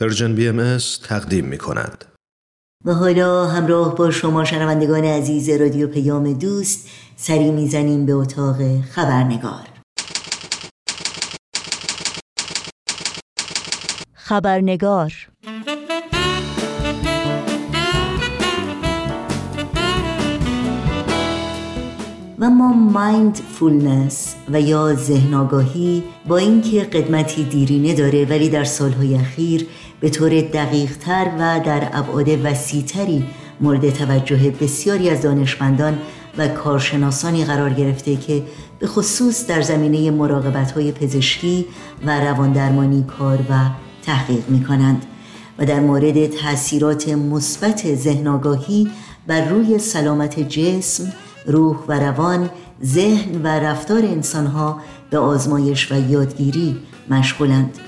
Persian BMS تقدیم می کند. و حالا همراه با شما شنوندگان عزیز رادیو پیام دوست سری می‌زنیم به اتاق خبرنگار خبرنگار و ما mindfulness و یا ذهن آگاهی با اینکه قدمتی دیرینه داره ولی در سالهای اخیر به طور دقیقتر و در ابعاد وسیعتری مورد توجه بسیاری از دانشمندان و کارشناسانی قرار گرفته که به خصوص در زمینه مراقبت های پزشکی و رواندرمانی کار و تحقیق می کنند و در مورد تاثیرات مثبت ذهن آگاهی بر روی سلامت جسم روح و روان ذهن و رفتار انسانها به آزمایش و یادگیری مشغولند.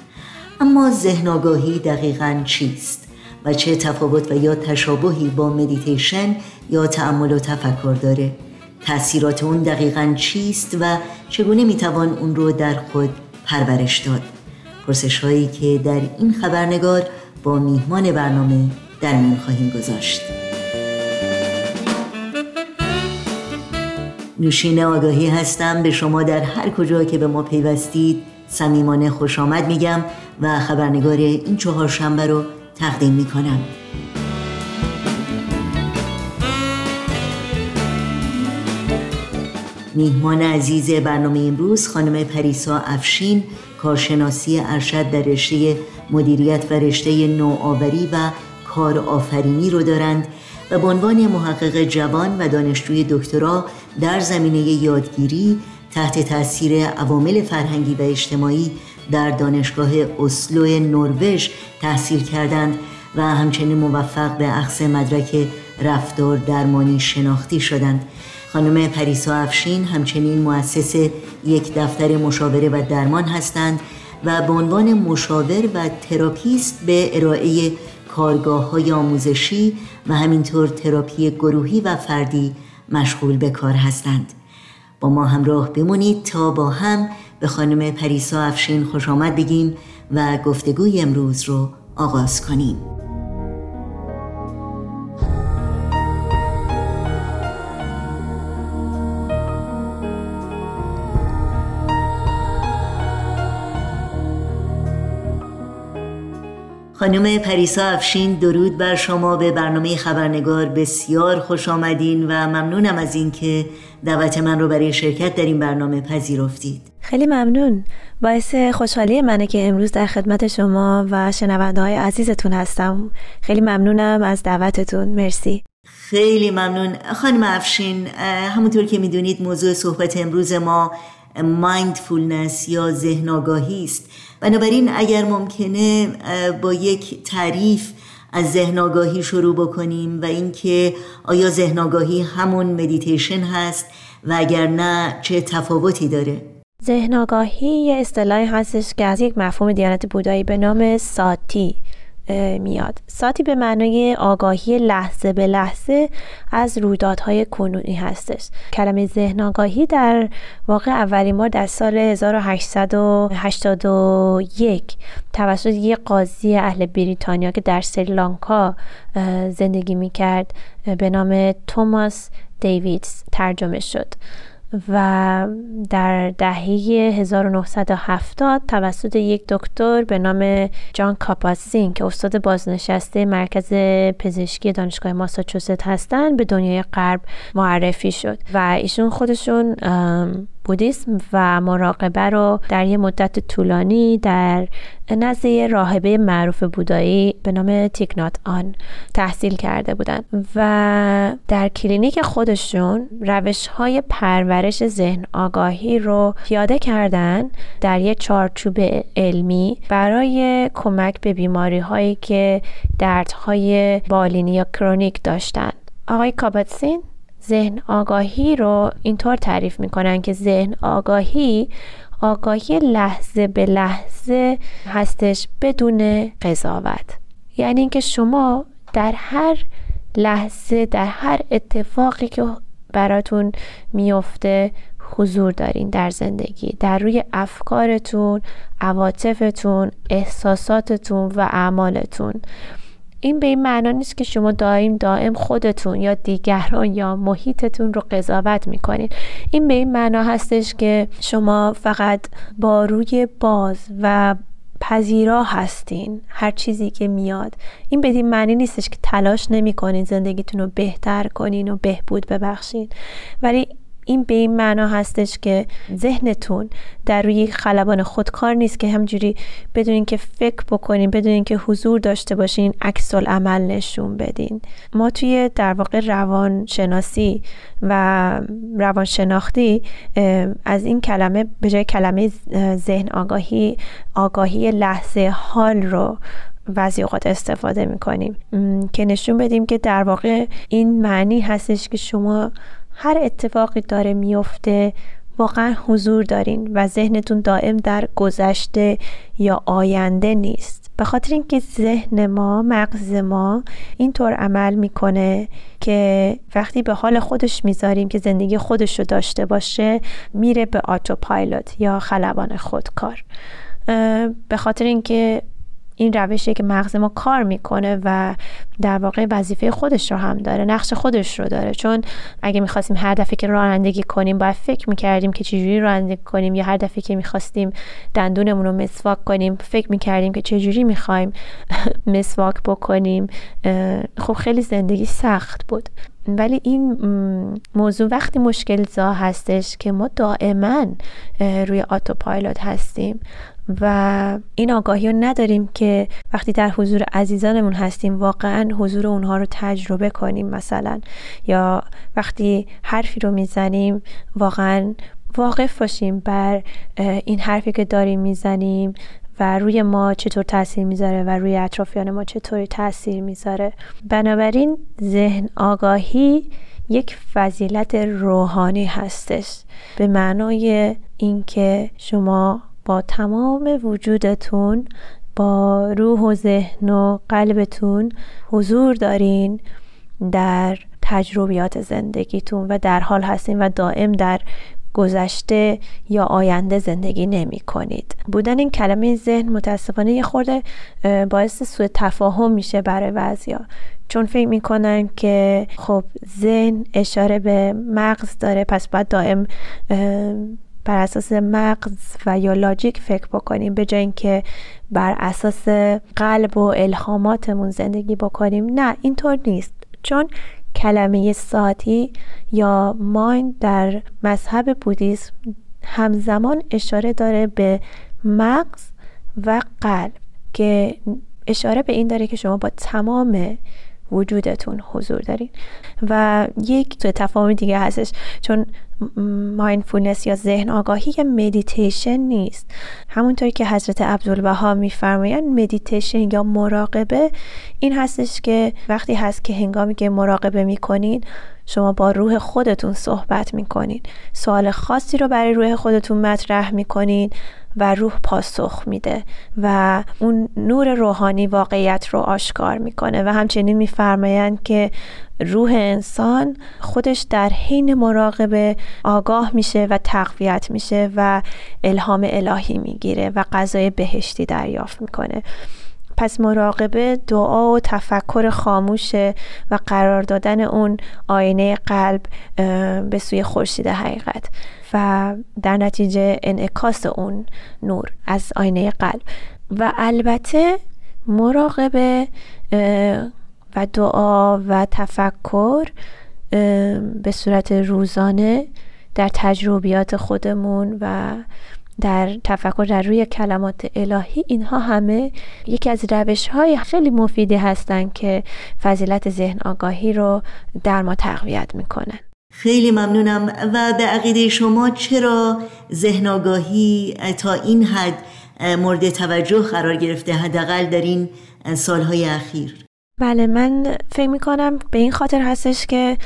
اما ذهن آگاهی دقیقا چیست و چه تفاوت و یا تشابهی با مدیتیشن یا تعمل و تفکر داره؟ تأثیرات اون دقیقا چیست و چگونه می‌توان اون رو در خود پرورش داد؟ پرسش هایی که در این خبرنگار با میهمان برنامه در میان خواهیم گذاشت. نوشین آگاهی هستم به شما در هر کجا که به ما پیوستید صمیمانه خوش آمد میگم و خبرنگار این چهار شنبه رو تقدیم می‌کنم. میهمان عزیز برنامه امروز خانم پریسا افشین کارشناسی ارشد در رشته مدیریت و رشته نوآوری و کار آفرینی رو دارند و به عنوان محقق جوان و دانشجوی دکترا در زمینه یادگیری تحت تاثیر عوامل فرهنگی و اجتماعی در دانشگاه اسلو نروژ تحصیل کردند و همچنین موفق به اخذ مدرک رفتار درمانی شناختی شدند. خانم پریسا افشین همچنین مؤسس یک دفتر مشاوره و درمان هستند و به عنوان مشاور و تراپیست به ارائه کارگاه های آموزشی و همینطور تراپی گروهی و فردی مشغول به کار هستند. با ما همراه بمونید تا با هم به خانم پریسا افشین خوش آمد بگیم و گفتگوی امروز رو آغاز کنیم. خانم پریسا افشین درود بر شما به برنامه خبرنگار. بسیار خوش آمدین و ممنونم از اینکه دعوت من رو برای شرکت در این برنامه پذیرفتید. خیلی ممنون. باعث خوشحالی منه که امروز در خدمت شما و شنونده های عزیزتون هستم. خیلی ممنونم از دعوتتون. مرسی. خیلی ممنون. خانم افشین همونطور که می‌دونید موضوع صحبت امروز ما مایندفولنس یا ذهن آگاهی است. بنابراین اگر ممکنه با یک تعریف از ذهن آگاهی شروع بکنیم و اینکه آیا ذهن آگاهی همون مدیتیشن هست و اگر نه چه تفاوتی داره؟ ذهن آگاهی یه اصطلاحی هستش که از یک مفهوم دیانت بودایی به نام ساتی. میاد. ساتی به معنای آگاهی لحظه به لحظه از رویدادهای کنونی هستش. کلمه ذهن آگاهی در واقع اولین بار در سال 1881 توسط یک قاضی اهل بریتانیا که در سریلانکا زندگی می‌کرد به نام توماس دیویدز ترجمه شد. و در دهه 1970 توسط یک دکتر به نام جان کاپاسین که استاد بازنشسته مرکز پزشکی دانشگاه ماساچوست هستند به دنیای غرب معرفی شد. و ایشون خودشون بودیسم و مراقبه رو در یه مدت طولانی در نزد راهبه معروف بودایی به نام تیکنات آن تحصیل کرده بودند و در کلینیک خودشون روش های پرورش ذهن آگاهی رو پیاده کردن در یک چارچوب علمی برای کمک به بیماری هایی که دردهای بالینی یا کرونیک داشتند آقای کابتسین ذهن آگاهی رو اینطور تعریف می‌کنن که ذهن آگاهی آگاهی لحظه به لحظه هستش بدون قضاوت. یعنی اینکه شما در هر لحظه در هر اتفاقی که براتون میفته حضور دارین در زندگی در روی افکارتون عواطفتون احساساتتون و اعمالتون. این به این معنا نیست که شما دائم دائم خودتون یا دیگران یا محیطتون رو قضاوت می‌کنید. این به این معنا هستش که شما فقط با روی باز و پذیرا هستین هر چیزی که میاد. این بدین معنی نیستش که تلاش نمی کنین زندگیتون رو بهتر کنین و بهبود ببخشین ولی این به این معنا هستش که ذهنتون در روی خلبان خودکار نیست که همجوری بدونین که فکر بکنین بدونین که حضور داشته باشین عکس عمل نشون بدین. ما توی در واقع روان شناسی و روان شناختی از این کلمه به جای کلمه ذهن آگاهی آگاهی لحظه حال رو بعضی اوقات استفاده می‌کنیم. که نشون بدیم که در واقع این معنی هستش که شما هر اتفاقی داره میفته واقعا حضور دارین و ذهنتون دائم در گذشته یا آینده نیست. به خاطر اینکه ذهن ما مغز ما اینطور عمل می‌کنه که وقتی به حال خودش می‌ذاریم که زندگی خودش رو داشته باشه میره به آتوپایلوت یا خلبان خودکار. به خاطر اینکه این روشی که مغز ما کار می‌کنه و در واقع وظیفه خودش رو هم داره نقش خودش رو داره. چون اگه می‌خواستیم هر دفعه که رانندگی کنیم باید فکر می‌کردیم که چجوری رانندگی کنیم یا هر دفعه که می‌خواستیم دندونمون رو مسواک کنیم فکر می‌کردیم که چجوری می‌خوایم مسواک بکنیم. خب خیلی زندگی سخت بود. ولی این موضوع وقتی مشکل زا هستش که ما دائما روی آتوپایلوت هستیم. و این آگاهی رو نداریم که وقتی در حضور عزیزانمون هستیم واقعا حضور اونها رو تجربه کنیم مثلا. یا وقتی حرفی رو می‌زنیم واقعا واقف باشیم بر این حرفی که داریم می‌زنیم و روی ما چطور تاثیر می‌ذاره و روی اطرافیان ما چطوری تاثیر می‌ذاره. بنابراین ذهن آگاهی یک فضیلت روحانی هستش. به معنای اینکه شما با تمام وجودتون با روح و ذهن و قلبتون حضور دارین در تجربیات زندگیتون و در حال هستین و دائم در گذشته یا آینده زندگی نمی کنید. بودن این کلمه ذهن متاسفانه یه خورده باعث سوء تفاهم میشه برای بعضیا. چون فکر می‌کنن که خب ذهن اشاره به مغز داره پس باید دائم بر اساس مغز و یا لاجیک فکر بکنیم به جای اینکه بر اساس قلب و الهاماتمون زندگی بکنیم. نه اینطور نیست. چون کلمه sati یا mind در مذهب بودیسم همزمان اشاره داره به مغز و قلب که اشاره به این داره که شما با تمام وجودتون حضور دارین. و یک سوءتفاهم دیگه هستش چون mindfulness یا ذهن آگاهی یه مدیتیشن نیست. همونطوری که حضرت عبدالبها میفرمایند مدیتیشن یا مراقبه این هستش که وقتی هست که هنگامی که مراقبه می‌کنین شما با روح خودتون صحبت می‌کنین. سوال خاصی رو برای روح خودتون مطرح می‌کنین و روح پاسخ میده و اون نور روحانی واقعیت رو آشکار می‌کنه و همچنین میفرمایند که روح انسان خودش در حین مراقبه آگاه میشه و تقویت میشه و الهام الهی می‌گیره و غذای بهشتی دریافت می‌کنه. پس مراقبه دعا و تفکر خاموشه و قرار دادن اون آینه قلب به سوی خورشید حقیقت و در نتیجه انعکاس اون نور از آینه قلب. و البته مراقبه و دعا و تفکر به صورت روزانه در تجربیات خودمون و در تفکر در روی کلمات الهی اینها همه یکی از روش های خیلی مفیدی هستند که فضیلت ذهن آگاهی رو در ما تقویت می‌کنن خیلی ممنونم. و به عقیده شما چرا ذهن آگاهی تا این حد مورد توجه قرار گرفته حداقل در این سالهای اخیر؟ بله من فکر می‌کنم به این خاطر هستش که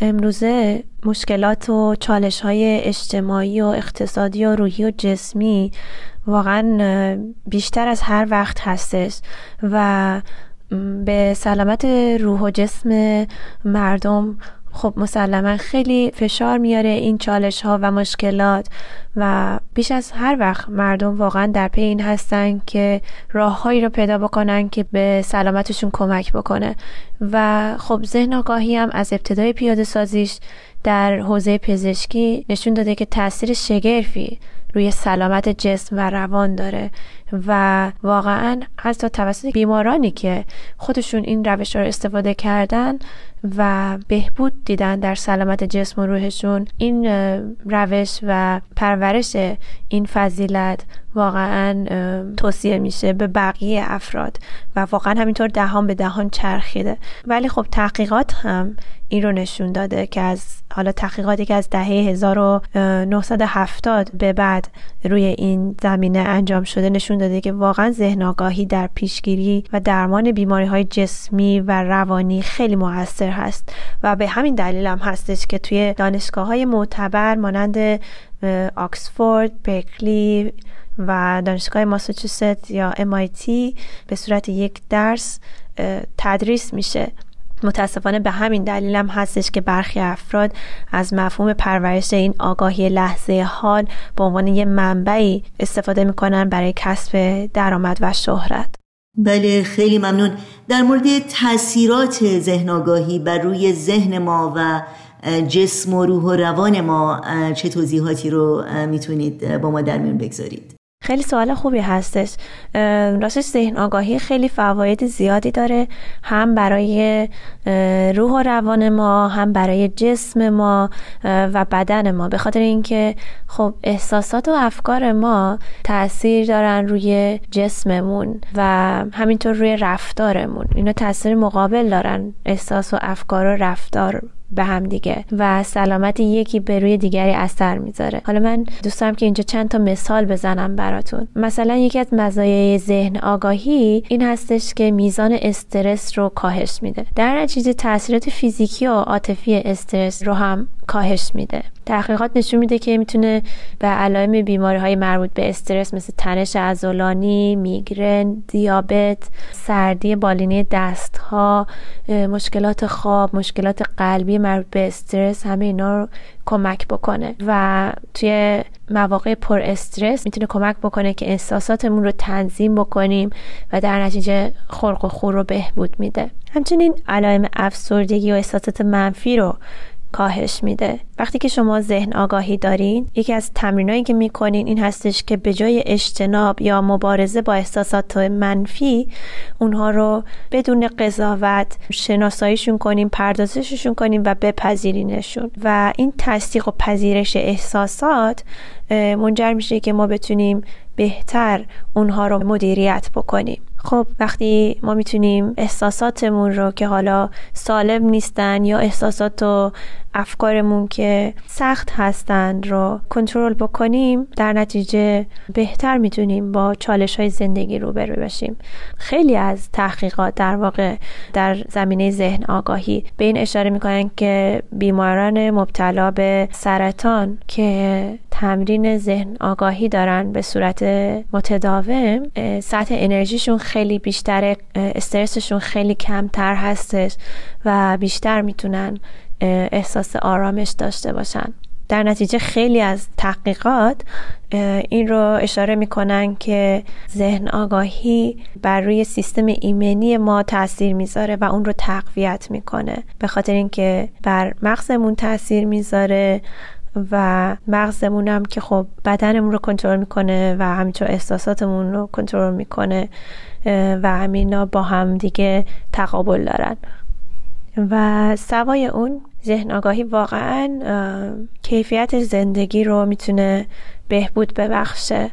امروزه مشکلات و چالش های اجتماعی و اقتصادی و روحی و جسمی واقعا بیشتر از هر وقت هستش و به سلامت روح و جسم مردم خب مسلما خیلی فشار میاره این چالش ها و مشکلات و بیش از هر وقت مردم واقعا در پی این هستن که راههایی رو پیدا بکنن که به سلامتشون کمک بکنه. و خب ذهن آگاهی هم از ابتدای پیاده سازیش در حوزه پزشکی نشون داده که تاثیر شگرفی روی سلامت جسم و روان داره. و واقعا حتی توسط بیمارانی که خودشون این روش رو استفاده کردن و بهبود دیدن در سلامت جسم و روحشون این روش و پرورش این فضیلت واقعا توصیه میشه به بقیه افراد و واقعا همینطور دهان به دهان چرخیده. ولی خب تحقیقات هم این رو نشون داده که از حالا تحقیقاتی که از دهه 1970 به بعد روی این زمینه انجام شده نشون داده که واقعا ذهن آگاهی در پیشگیری و درمان بیماری های جسمی و روانی خیلی موثر هست و به همین دلیل هم هستش که توی دانشگاه های معتبر مانند آکسفورد، برکلی و دانشگاه ماساچوست یا MIT به صورت یک درس تدریس میشه. متاسفانه به همین دلیل هم هستش که برخی افراد از مفهوم پرورش این آگاهی لحظه حال به عنوان یه منبعی استفاده می‌کنن برای کسب درآمد و شهرت. بله خیلی ممنون. در مورد تاثیرات ذهن آگاهی بر روی ذهن ما و جسم و روح و روان ما چه توضیحاتی رو می‌تونید با ما در میون بگذارید؟ خیلی سوال خوبی هستش. راستش ذهن آگاهی خیلی فواید زیادی داره هم برای روح و روان ما هم برای جسم ما و بدن ما. به خاطر اینکه خب احساسات و افکار ما تاثیر دارن روی جسممون و همینطور روی رفتارمون. اینا تاثیر مقابل دارن احساس و افکار و رفتار به هم دیگه و سلامت یکی به روی دیگری اثر می‌ذاره. حالا من دوست دارم که اینجا چند تا مثال بزنم براتون. مثلا یکی از مزایای ذهن آگاهی این هستش که میزان استرس رو کاهش میده. در نتیجه تاثیرات فیزیکی و عاطفی استرس رو هم کاهش میده. تحقیقات نشون میده که می‌تونه به علائم بیماری های مربوط به استرس مثل تنش عضلانی، میگرن، دیابت، سردی بالینی دست ها، مشکلات خواب، مشکلات قلبی مربوط به استرس همه اینا رو کمک بکنه. و توی مواقع پر استرس می‌تونه کمک بکنه که احساساتمون رو تنظیم بکنیم و در نتیجه خلق و خور رو بهبود میده. همچنین علائم افسردگی و احساسات منفی رو کاهش میده. وقتی که شما ذهن آگاهی دارین یکی از تمرینایی که می‌کنین این هستش که به جای اجتناب یا مبارزه با احساسات منفی اونها رو بدون قضاوت شناساییشون کنیم پردازششون کنیم و بپذیرینشون. و این تصدیق و پذیرش احساسات منجر میشه که ما بتونیم بهتر اونها رو مدیریت بکنیم. خب وقتی ما می‌تونیم احساساتمون رو که حالا سالم نیستن یا احساسات و افکارمون که سخت هستند رو کنترل بکنیم در نتیجه بهتر می‌تونیم با چالش های زندگی روبرو بشیم. خیلی از تحقیقات در واقع در زمینه ذهن آگاهی به این اشاره می‌کنن که بیماران مبتلا به سرطان که تمرین ذهن آگاهی دارن به صورت متداوم سطح انرژیشون خیلی بیشتر استرسشون خیلی کمتر هستش و بیشتر می‌تونن احساس آرامش داشته باشن. در نتیجه خیلی از تحقیقات این رو اشاره می‌کنن که ذهن آگاهی بر روی سیستم ایمنی ما تاثیر می‌ذاره و اون رو تقویت می‌کنه. به خاطر اینکه بر مغزمون تاثیر می‌ذاره و مغزمون هم که خب بدنمون رو کنترل می‌کنه و همینطور احساساتمون رو کنترل می‌کنه و همینا با هم دیگه تقابل دارن. و سوای اون ذهن آگاهی واقعا کیفیت زندگی رو می‌تونه بهبود ببخشه.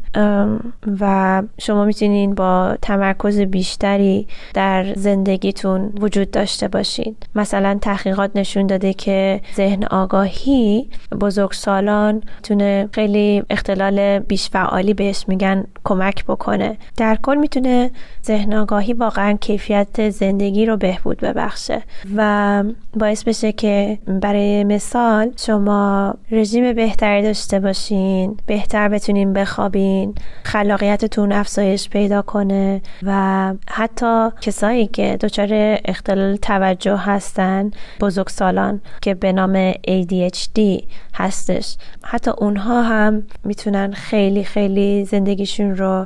و شما می‌تونین با تمرکز بیشتری در زندگیتون وجود داشته باشین. مثلا تحقیقات نشون داده که ذهن آگاهی بزرگسالان تونه خیلی اختلال بیش فعالی بهش میگن کمک بکنه. در کل می‌تونه ذهن آگاهی واقعا کیفیت زندگی رو بهبود ببخشه. و باعث بشه که برای مثال شما رژیم بهتری داشته باشین بهتر بتونین بخوابین خلاقیتتون افزایش پیدا کنه و حتی کسایی که دچار اختلال توجه هستن بزرگسالان که به نام ADHD هستش. حتی اونها هم می‌تونن خیلی خیلی زندگیشون رو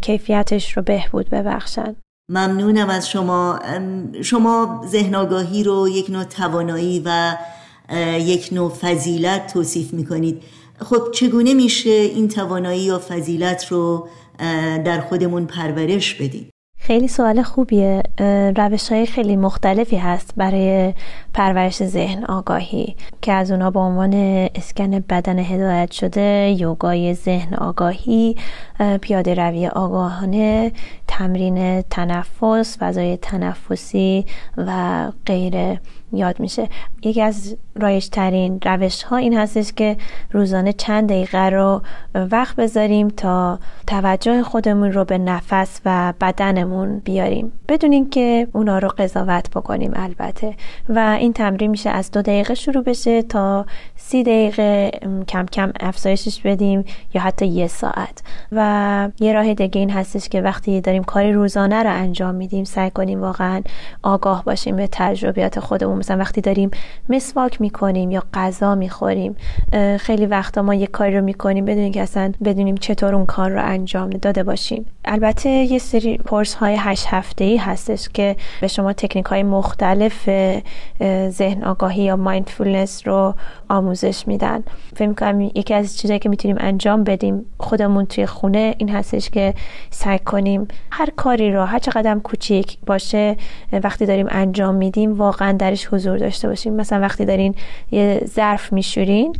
کیفیتش رو بهبود ببخشن. ممنونم از شما. شما ذهن آگاهی رو یک نوع توانایی و یک نوع فضیلت توصیف می‌کنید. خب چگونه میشه این توانایی یا فضیلت رو در خودمون پرورش بدیم؟ خیلی سوال خوبیه. روش های خیلی مختلفی هست برای پرورش ذهن آگاهی که از اونا به عنوان اسکن بدن هدایت شده یوگای ذهن آگاهی پیاده روی آگاهانه تمرین تنفس فضای تنفسی و غیره. یاد میشه. یکی از رایش ترین روش ها این هستش که روزانه چند دقیقه رو وقت بذاریم تا توجه خودمون رو به نفس و بدنمون بیاریم. بدون اینکه اونا رو قضاوت بکنیم البته و این تمرین میشه از دو دقیقه شروع بشه تا سی دقیقه کم کم افزایشش بدیم یا حتی یه ساعت. و یه راه دیگه این هستش که وقتی داریم کاری روزانه رو انجام میدیم سعی کنیم واقعا آگاه باشیم به تجربیات خودمون. مثلا وقتی داریم مسواک می‌کنیم یا غذا می‌خوریم. خیلی وقتا ما یه کاری رو می‌کنیم بدون که اصلا بدونیم چطور اون کار رو انجام داده باشیم. البته یه سری کورس های هشت هفته ای هستش که به شما تکنیک های مختلف ذهن آگاهی یا مایندفولنس رو آموزش میدن. فکر می‌کنم یکی از چیزایی که می‌تونیم انجام بدیم خودمون توی خونه این هستش که سعی کنیم هر کاری رو هر چقدر کوچیک باشه وقتی داریم انجام میدیم واقعا درش حضور داشته باشیم. مثلا وقتی دارین یه ظرف میشورین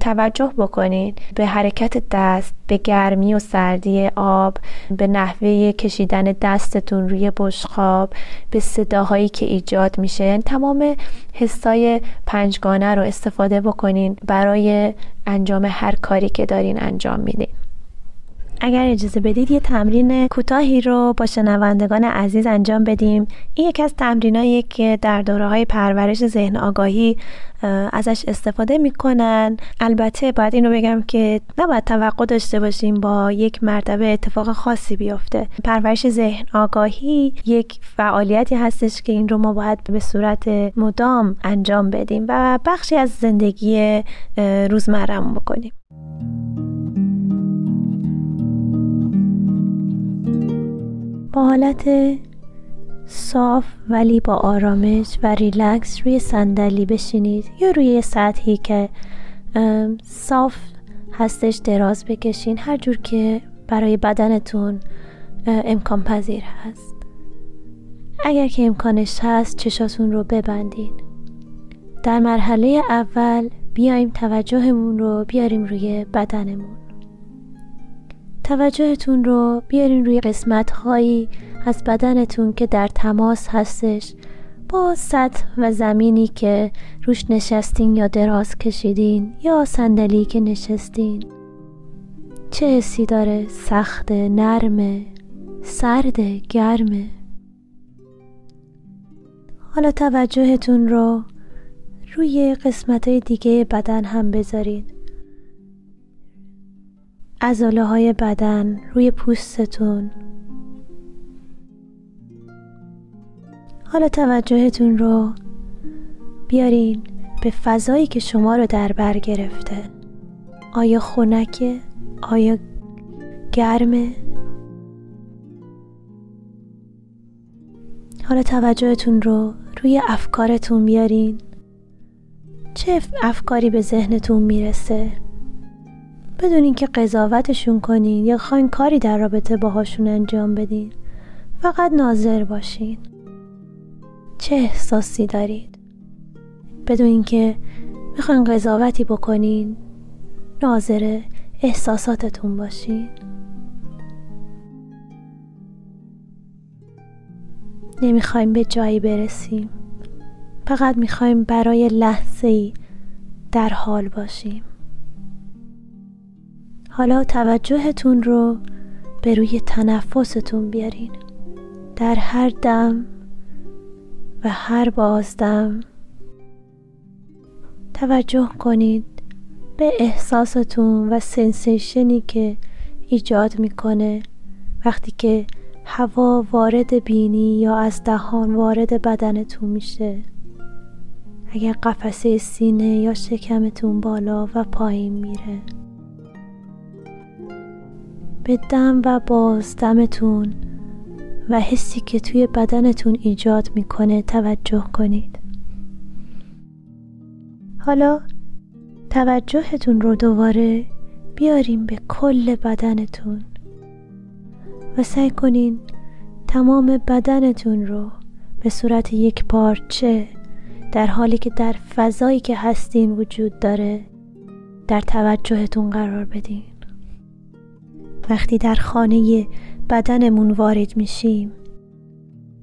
توجه بکنین. به حرکت دست به گرمی و سردی آب به نحوه کشیدن دستتون روی بشخاب به صداهایی که ایجاد میشه. یعنی تمام حسای پنجگانه رو استفاده بکنین برای انجام هر کاری که دارین انجام میدین. اگر اجازه بدید یه تمرین کوتاهی رو با شنوندگان عزیز انجام بدیم. این یکی از تمرینایی که در دوره های پرورش ذهن آگاهی ازش استفاده می‌کنن. البته باید اینو بگم که نباید توقع داشته باشیم با یک مرتبه اتفاق خاصی بیفته. پرورش ذهن آگاهی یک فعالیتی هستش که این رو ما باید به صورت مدام انجام بدیم و بخشی از زندگی روزمرهمون بکنیم. با حالت صاف ولی با آرامش و ریلکس روی صندلی بشینید. یا روی سطحی که صاف هستش دراز بکشین. هر جور که برای بدنتون امکان پذیر هست. اگر که امکانش هست چشاتون رو ببندین. در مرحله اول بیایم توجهمون رو بیاریم روی بدنمون. توجهتون رو بیارین روی قسمت هایی از بدنتون که در تماس هستش. با سطح و زمینی که روش نشستین یا دراز کشیدین یا صندلی که نشستین. چه حسی داره؟ سخت نرمه سرد گرمه حالا توجهتون رو روی قسمت های دیگه بدن هم بذارید ازاله های بدن روی پوستتون حالا توجهتون رو بیارین به فضایی که شما رو در بر گرفته آیا خونکه؟ آیا گرمه؟ حالا توجهتون رو روی افکارتون بیارین چه افکاری به ذهنتون می‌رسه بدون اینکه قضاوتشون کنین یا خواین کاری در رابطه باهاشون انجام بدین فقط ناظر باشین. چه احساسی دارید؟ بدون اینکه می‌خواین قضاوتی بکنین ناظر احساساتتون باشین. نمی‌خوایم به جایی برسیم. فقط می‌خوایم برای لحظه ای در حال باشیم. حالا توجهتون رو به روی تنفستون بیارین. در هر دم و هر بازدم توجه کنید به احساستون و سنسیشنی که ایجاد می‌کنه. وقتی که هوا وارد بینی یا از دهان وارد بدنتون میشه اگر قفسه سینه یا شکمتون بالا و پایین میره. به دم و بازدمتون و حسی که توی بدنتون ایجاد می‌کنه توجه کنید. حالا توجهتون رو دوباره بیاریم به کل بدنتون و سعی کنین تمام بدنتون رو به صورت یک پارچه در حالی که در فضایی که هستین وجود داره در توجهتون قرار بدین. وقتی در خانه بدنمون وارد میشیم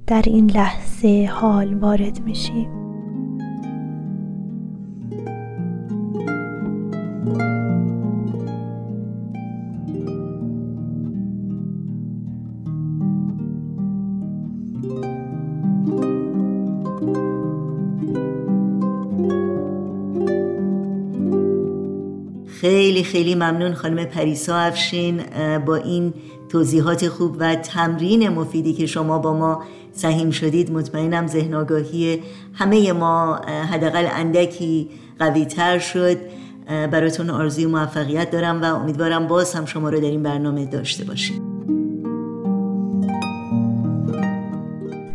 در این لحظه حال وارد میشیم. خیلی خیلی ممنون خانم پریسا افشین با این توضیحات خوب و تمرین مفیدی که شما با ما سهیم شدید. مطمئنم ذهن آگاهی همه ما حداقل اندکی قوی تر شد براتون آرزوی موفقیت دارم و امیدوارم باز هم شما رو در این برنامه داشته باشیم.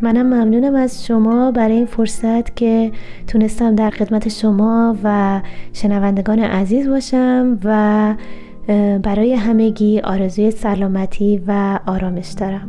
منم ممنونم از شما برای این فرصت که تونستم در خدمت شما و شنوندگان عزیز باشم و برای همگی آرزوی سلامتی و آرامش دارم.